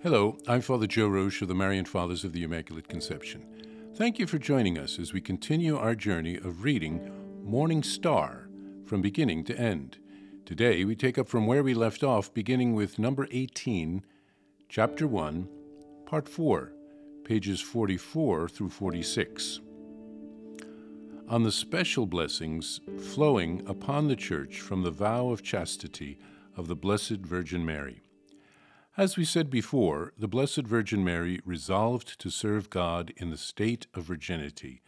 Hello, I'm Father Joe Roesch of the Marian Fathers of the Immaculate Conception. Thank you for joining us as we continue our journey of reading Morning Star from beginning to end. Today we take up from where we left off, beginning with number 18, chapter 1, part 4, pages 44 through 46. On the special blessings flowing upon the Church from the vow of chastity of the Blessed Virgin Mary. As we said before, the Blessed Virgin Mary resolved to serve God in the state of virginity,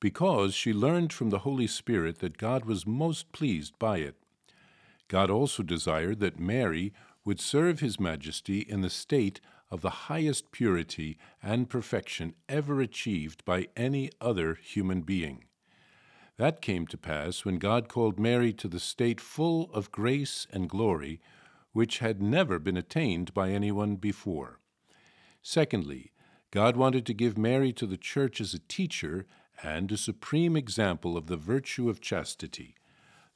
because she learned from the Holy Spirit that God was most pleased by it. God also desired that Mary would serve His Majesty in the state of the highest purity and perfection ever achieved by any other human being. That came to pass when God called Mary to the state full of grace and glory which had never been attained by anyone before. Secondly, God wanted to give Mary to the Church as a teacher and a supreme example of the virtue of chastity.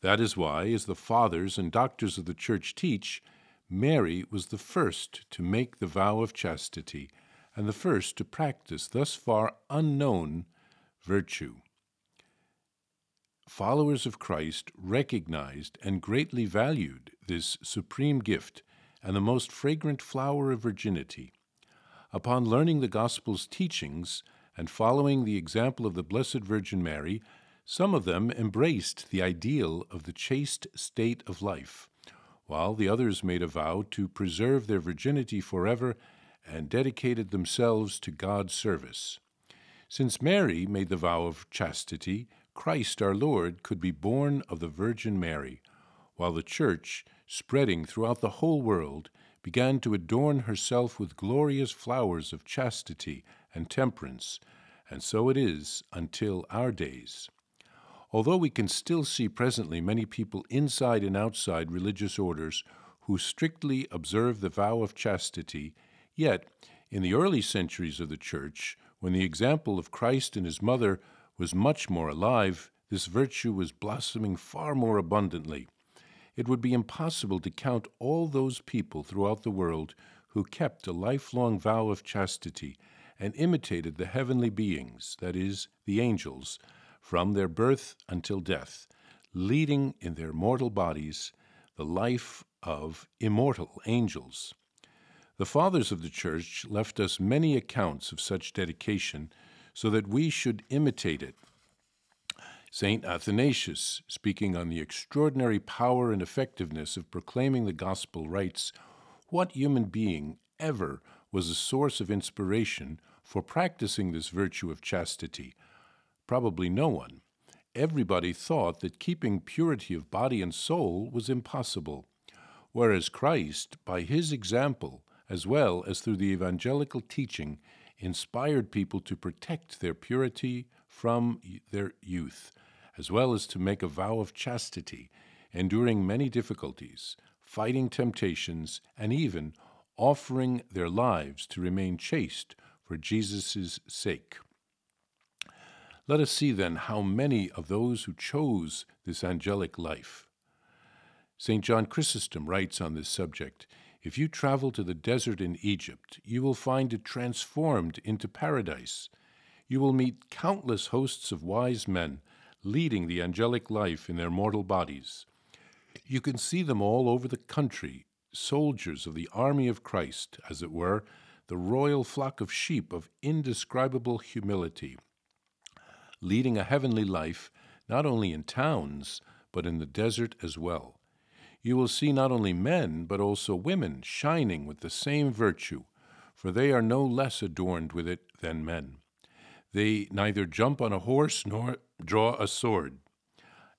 That is why, as the fathers and doctors of the Church teach, Mary was the first to make the vow of chastity and the first to practice thus far unknown virtue. Followers of Christ recognized and greatly valued this supreme gift and the most fragrant flower of virginity. Upon learning the Gospel's teachings and following the example of the Blessed Virgin Mary, some of them embraced the ideal of the chaste state of life, while the others made a vow to preserve their virginity forever and dedicated themselves to God's service. Since Mary made the vow of chastity, Christ our Lord could be born of the Virgin Mary, while the Church spreading throughout the whole world, began to adorn herself with glorious flowers of chastity and temperance, and so it is until our days. Although we can still see presently many people inside and outside religious orders who strictly observe the vow of chastity, yet, in the early centuries of the Church, when the example of Christ and his mother was much more alive, this virtue was blossoming far more abundantly it would be impossible to count all those people throughout the world who kept a lifelong vow of chastity and imitated the heavenly beings, that is, the angels, from their birth until death, leading in their mortal bodies the life of immortal angels. The fathers of the Church left us many accounts of such dedication so that we should imitate it St. Athanasius, speaking on the extraordinary power and effectiveness of proclaiming the gospel, writes What human being ever was a source of inspiration for practicing this virtue of chastity? Probably no one. Everybody thought that keeping purity of body and soul was impossible, whereas Christ, by his example, as well as through the evangelical teaching, inspired people to protect their purity from their youth as well as to make a vow of chastity, enduring many difficulties, fighting temptations, and even offering their lives to remain chaste for Jesus' sake. Let us see then how many of those who chose this angelic life. St. John Chrysostom writes on this subject If you travel to the desert in Egypt, you will find it transformed into paradise. You will meet countless hosts of wise men leading the angelic life in their mortal bodies. You can see them all over the country, soldiers of the army of Christ, as it were, the royal flock of sheep of indescribable humility, leading a heavenly life not only in towns, but in the desert as well. You will see not only men, but also women shining with the same virtue, for they are no less adorned with it than men. They neither jump on a horse nor draw a sword,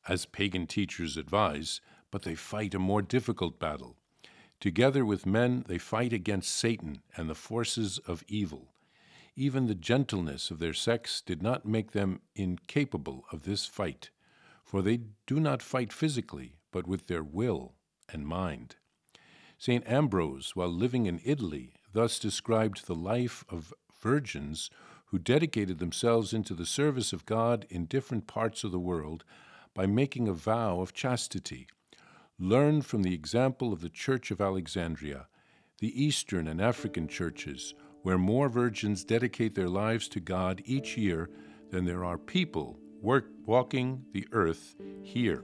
as pagan teachers advise, but they fight a more difficult battle. Together with men, they fight against Satan and the forces of evil. Even the gentleness of their sex did not make them incapable of this fight, for they do not fight physically, but with their will and mind. St. Ambrose, while living in Italy, thus described the life of virgins who dedicated themselves into the service of God in different parts of the world by making a vow of chastity. Learn from the example of the Church of Alexandria. the Eastern and African churches, where more virgins dedicate their lives to God each year than there are people work, walking the earth here.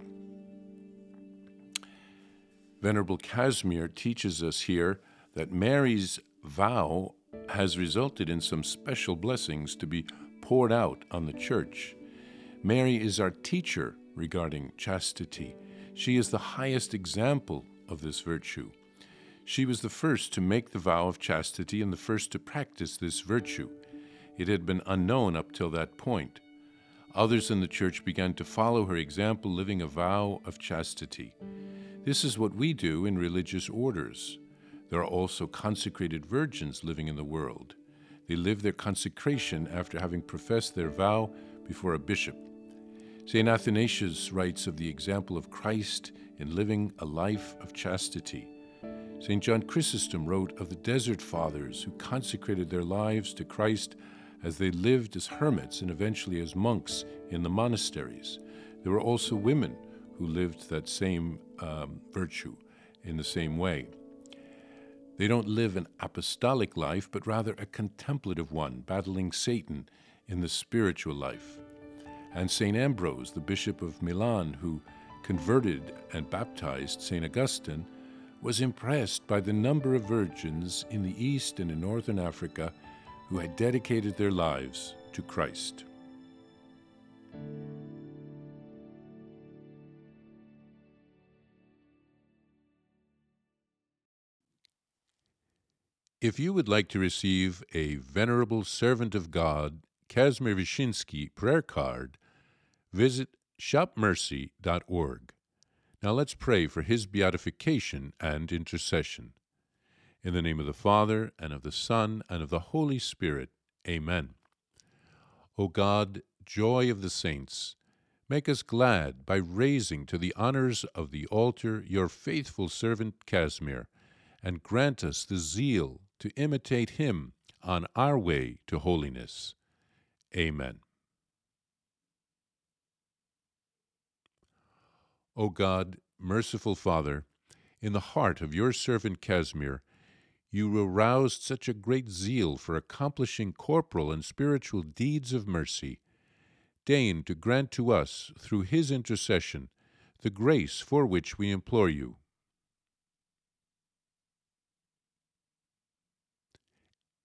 Venerable Casimir teaches us here that Mary's vow has resulted in some special blessings to be poured out on the church. Mary is our teacher regarding chastity. She is the highest example of this virtue. She was the first to make the vow of chastity and the first to practice this virtue. It had been unknown up till that point. Others in the church began to follow her example, living a vow of chastity. This is what we do in religious orders. There are also consecrated virgins living in the world. They live their consecration after having professed their vow before a bishop. St. Athanasius writes of the example of Christ in living a life of chastity. St. John Chrysostom wrote of the desert fathers who consecrated their lives to Christ as they lived as hermits and eventually as monks in the monasteries. There were also women who lived that same um, virtue in the same way. They don't live an apostolic life, but rather a contemplative one, battling Satan in the spiritual life. And St. Ambrose, the Bishop of Milan, who converted and baptized St. Augustine, was impressed by the number of virgins in the East and in Northern Africa who had dedicated their lives to Christ. If you would like to receive a Venerable Servant of God, Casimir Wyszynski prayer card, visit shopmercy.org. Now let's pray for his beatification and intercession. In the name of the Father, and of the Son, and of the Holy Spirit. Amen. O God, joy of the saints, make us glad by raising to the honors of the altar your faithful servant Casimir, and grant us the zeal to imitate him on our way to holiness. Amen. O God, merciful Father, in the heart of your servant Casimir, you aroused such a great zeal for accomplishing corporal and spiritual deeds of mercy. Deign to grant to us, through his intercession, the grace for which we implore you.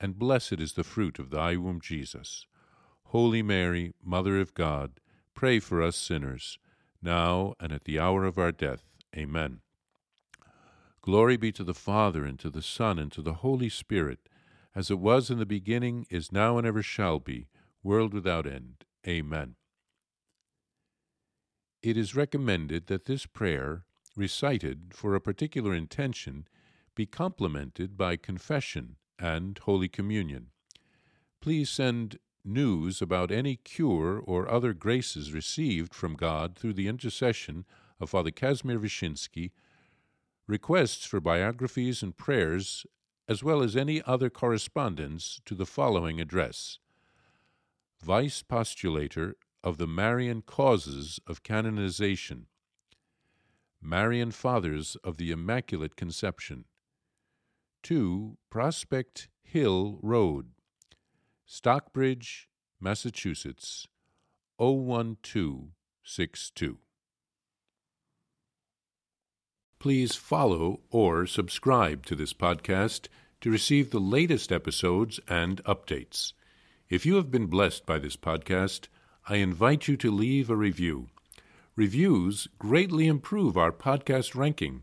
and blessed is the fruit of thy womb, Jesus. Holy Mary, Mother of God, pray for us sinners, now and at the hour of our death. Amen. Glory be to the Father, and to the Son, and to the Holy Spirit, as it was in the beginning, is now, and ever shall be, world without end. Amen. It is recommended that this prayer, recited for a particular intention, be complemented by confession and Holy Communion. Please send news about any cure or other graces received from God through the intercession of Father Kazimir Wyszynski, requests for biographies and prayers, as well as any other correspondence to the following address. Vice Postulator of the Marian Causes of Canonization, Marian Fathers of the Immaculate Conception, 2 Prospect Hill Road, Stockbridge, Massachusetts 01262. Please follow or subscribe to this podcast to receive the latest episodes and updates. If you have been blessed by this podcast, I invite you to leave a review. Reviews greatly improve our podcast ranking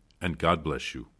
and God bless you.